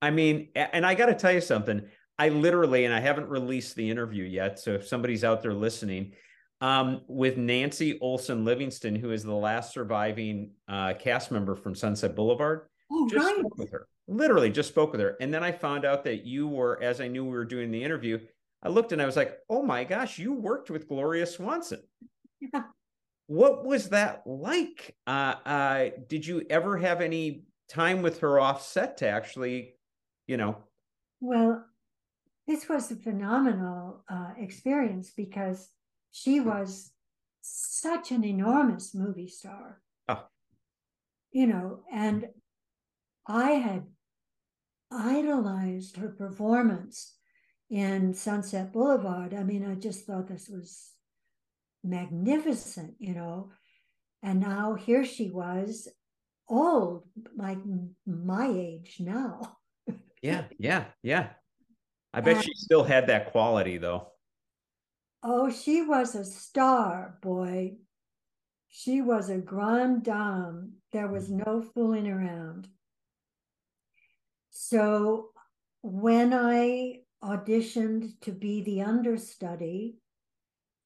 [SPEAKER 1] I mean, and I got to tell you something. I literally, and I haven't released the interview yet. So if somebody's out there listening, um, with Nancy Olson Livingston, who is the last surviving uh, cast member from Sunset Boulevard.
[SPEAKER 2] Oh,
[SPEAKER 1] just
[SPEAKER 2] right.
[SPEAKER 1] spoke with her. Literally, just spoke with her, and then I found out that you were, as I knew we were doing the interview. I looked and I was like, "Oh my gosh, you worked with Gloria Swanson."
[SPEAKER 2] Yeah.
[SPEAKER 1] What was that like? Uh, uh, did you ever have any time with her offset to actually, you know?
[SPEAKER 2] Well, this was a phenomenal uh, experience because she was such an enormous movie star.
[SPEAKER 1] Oh.
[SPEAKER 2] You know, and I had idolized her performance in Sunset Boulevard. I mean, I just thought this was magnificent, you know. And now here she was, old, like my age now.
[SPEAKER 1] Yeah, yeah, yeah. I bet
[SPEAKER 2] And-
[SPEAKER 1] she still had that quality though.
[SPEAKER 2] Oh, she was a star, boy. She was a grande dame. There was mm-hmm. no fooling around. So when I auditioned to be the understudy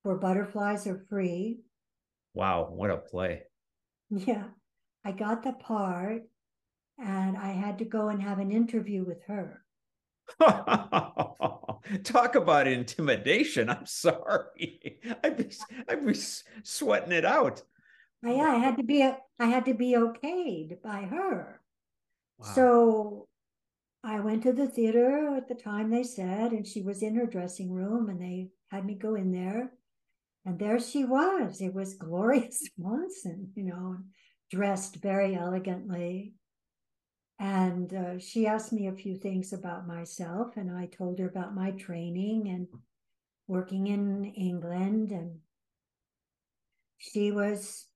[SPEAKER 2] for Butterflies Are Free,
[SPEAKER 1] Wow, what a play.
[SPEAKER 2] yeah, I got the part and I had to go and have an interview with her.
[SPEAKER 1] Talk about intimidation. I'm sorry. I'd be I'd be sweating it out.
[SPEAKER 2] Yeah, I had to be I had to be okayed by her.
[SPEAKER 1] Wow.
[SPEAKER 2] So I went to the theater at the time they said, and she was in her dressing room, and they had me go in there. And there she was. It was Gloria Swanson, you know, dressed very elegantly. And uh, she asked me a few things about myself, and I told her about my training and working in England. And she was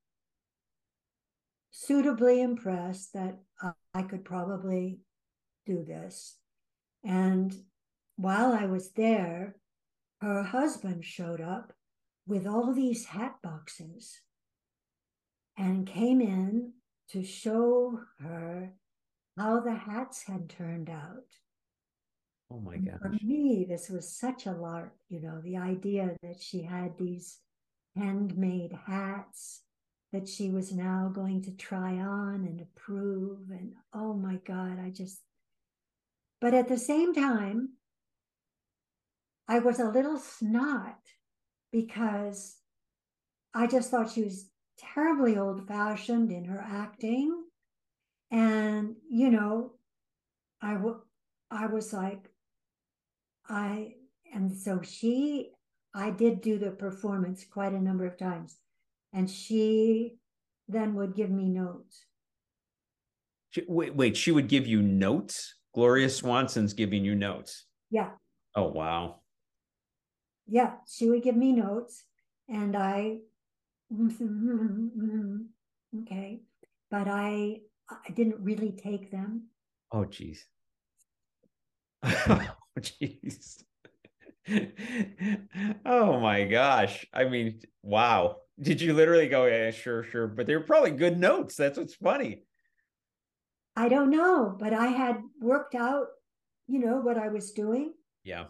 [SPEAKER 2] suitably impressed that I could probably do this. And while I was there, her husband showed up with all these hat boxes and came in to show her how the hats had turned out.
[SPEAKER 1] oh my
[SPEAKER 2] And For me, this was such a lark, you know, the idea that she had these handmade hats that she was now going to try on and approve. And oh my God, I just, but at the same time, I was a little snot because I just thought she was terribly old fashioned in her acting. And, you know, I, w- I was like, I, and so she, I did do the performance quite a number of times. And she then would give me notes.
[SPEAKER 1] She- wait, wait, she would give you notes? Gloria Swanson's giving you notes.
[SPEAKER 2] Yeah.
[SPEAKER 1] Oh wow.
[SPEAKER 2] Yeah. She would give me notes and I, okay. But I, I didn't really take them.
[SPEAKER 1] Oh geez. oh jeez. oh my gosh. I mean, wow. Did you literally go, yeah, sure, sure. But they were probably good notes. That's what's funny.
[SPEAKER 2] I don't know, but I had worked out, you know, what I was doing.
[SPEAKER 1] Yeah.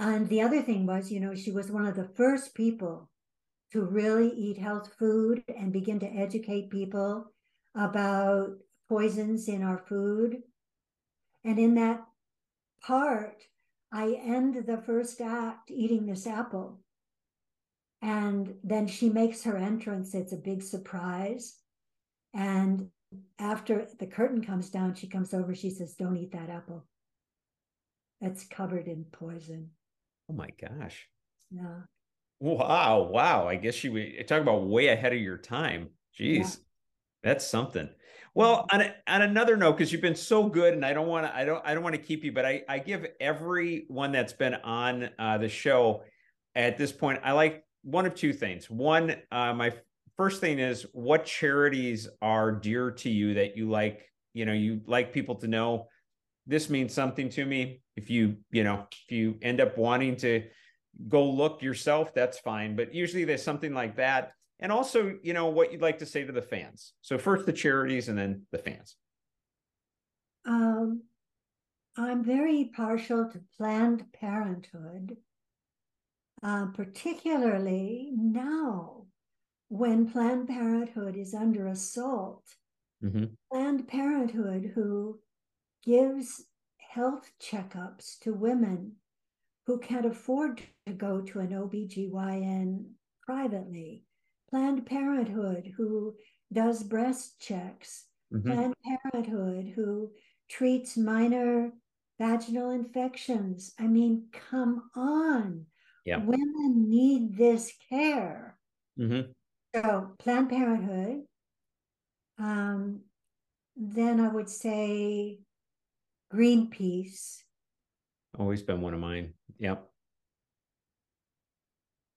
[SPEAKER 2] And the other thing was, you know, she was one of the first people to really eat health food and begin to educate people about poisons in our food. And in that part, I end the first act eating this apple. And then she makes her entrance. It's a big surprise. And after the curtain comes down, she comes over, she says, Don't eat that apple. It's covered in poison.
[SPEAKER 1] Oh my gosh.
[SPEAKER 2] Yeah.
[SPEAKER 1] Wow. Wow. I guess she would talk about way ahead of your time. Jeez.
[SPEAKER 2] Yeah.
[SPEAKER 1] That's something. Well, on, a, on another note, because you've been so good, and I don't want to, I don't, I don't want to keep you, but I, I give everyone that's been on uh, the show at this point, I like one of two things. One, uh, my first thing is what charities are dear to you that you like, you know, you like people to know this means something to me. If you, you know, if you end up wanting to go look yourself, that's fine. But usually there's something like that. and also, you know, what you'd like to say to the fans. So first the charities and then the fans.
[SPEAKER 2] Um, I'm very partial to Planned Parenthood, uh, particularly now when Planned Parenthood is under assault. Mm-hmm. Planned Parenthood, who gives health checkups to women who can't afford to go to an OBGYN privately. Planned Parenthood, who does breast checks. Mm-hmm. Planned Parenthood, who treats minor vaginal infections. I mean, come on. Yeah. Women need this care. Mm-hmm. So, Planned Parenthood. Um, then I would say Greenpeace.
[SPEAKER 1] Always been one of mine. Yep.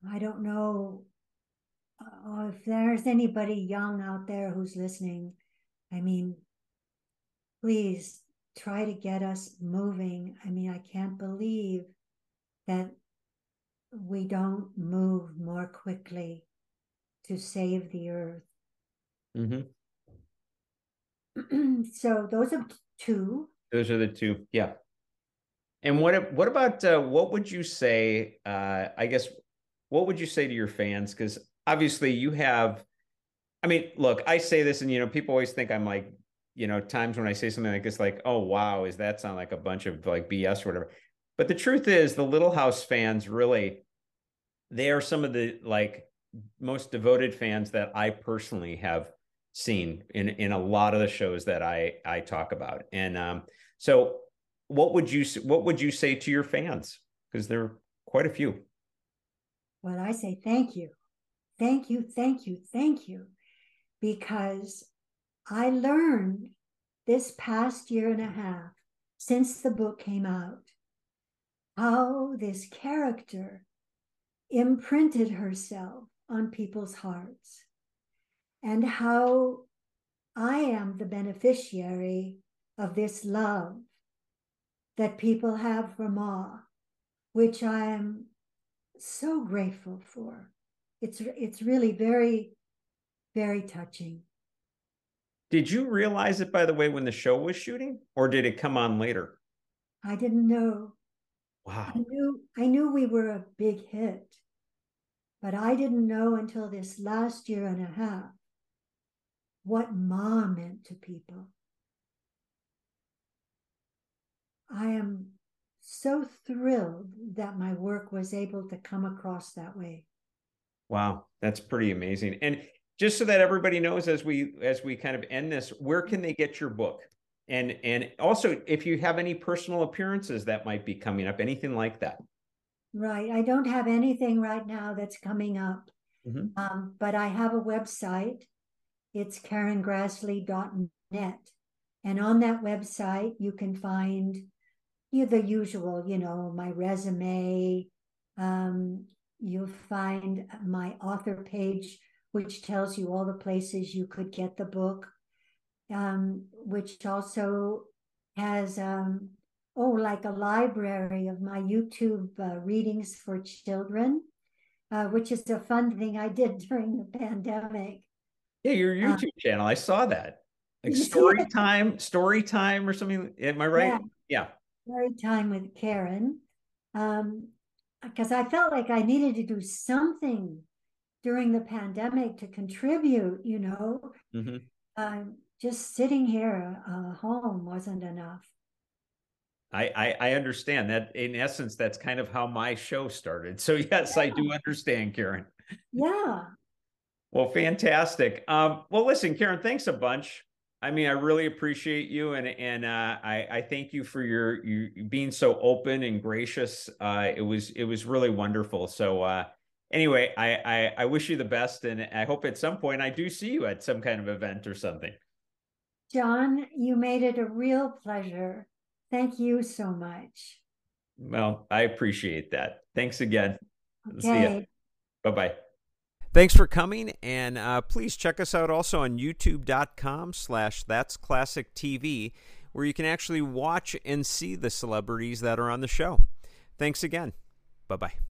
[SPEAKER 2] I don't know uh, if there's anybody young out there who's listening. I mean, please try to get us moving. I mean, I can't believe that we don't move more quickly to save the earth. Mm-hmm. so those are two.
[SPEAKER 1] Those are the two. Yeah. And what what about uh, what would you say? Uh, I guess what would you say to your fans? Because obviously you have. I mean, look, I say this, and you know, people always think I'm like, you know, times when I say something like this, like, oh wow, is that sound like a bunch of like BS or whatever? But the truth is, the Little House fans really, they are some of the like most devoted fans that I personally have seen in in a lot of the shows that I I talk about. And um, so, what would you what would you say to your fans? Because there are quite a few.
[SPEAKER 2] Well, I say thank you, thank you, thank you, thank you, because I learned this past year and a half since the book came out how this character imprinted herself on people's hearts and how I am the beneficiary of this love that people have for Ma, which I am so grateful for. It's it's really very, very touching.
[SPEAKER 1] Did you realize it by the way when the show was shooting, or did it come on later?
[SPEAKER 2] I didn't know.
[SPEAKER 1] Wow.
[SPEAKER 2] I knew I knew we were a big hit, but I didn't know until this last year and a half what Ma meant to people. I am so thrilled that my work was able to come across that way.
[SPEAKER 1] Wow, that's pretty amazing. And just so that everybody knows as we as we kind of end this, where can they get your book? And and also if you have any personal appearances that might be coming up, anything like that.
[SPEAKER 2] Right. I don't have anything right now that's coming up. Mm-hmm. Um, but I have a website it's karengrassle.net. And on that website, you can find you know, the usual, you know, my resume. Um, you'll find my author page, which tells you all the places you could get the book, um, which also has, um, oh, like a library of my YouTube uh, readings for children, uh, which is a fun thing I did during the pandemic.
[SPEAKER 1] Yeah, your uh, YouTube channel. I saw that. Like story time, story time or something. Am I right? Yeah. yeah.
[SPEAKER 2] Story time with Karen. Um, because I felt like I needed to do something during the pandemic to contribute, you know. Mm-hmm. Uh, just sitting here uh, home wasn't enough.
[SPEAKER 1] I, I, I understand that. In essence, that's kind of how my show started. So yes, yeah. I do understand, Karen.
[SPEAKER 2] Yeah,
[SPEAKER 1] well, fantastic. Um, well, listen, Karen, thanks a bunch. I mean, I really appreciate you, and and uh, I I thank you for your you being so open and gracious. Uh, it was it was really wonderful. So uh, anyway, I, I I wish you the best, and I hope at some point I do see you at some kind of event or something.
[SPEAKER 2] John, you made it a real pleasure. Thank you so much.
[SPEAKER 1] Well, I appreciate that. Thanks again.
[SPEAKER 2] Okay.
[SPEAKER 1] Bye bye. Thanks for coming, and uh, please check us out also on youtube.com slash that's classic TV, where you can actually watch and see the celebrities that are on the show. Thanks again. Bye-bye.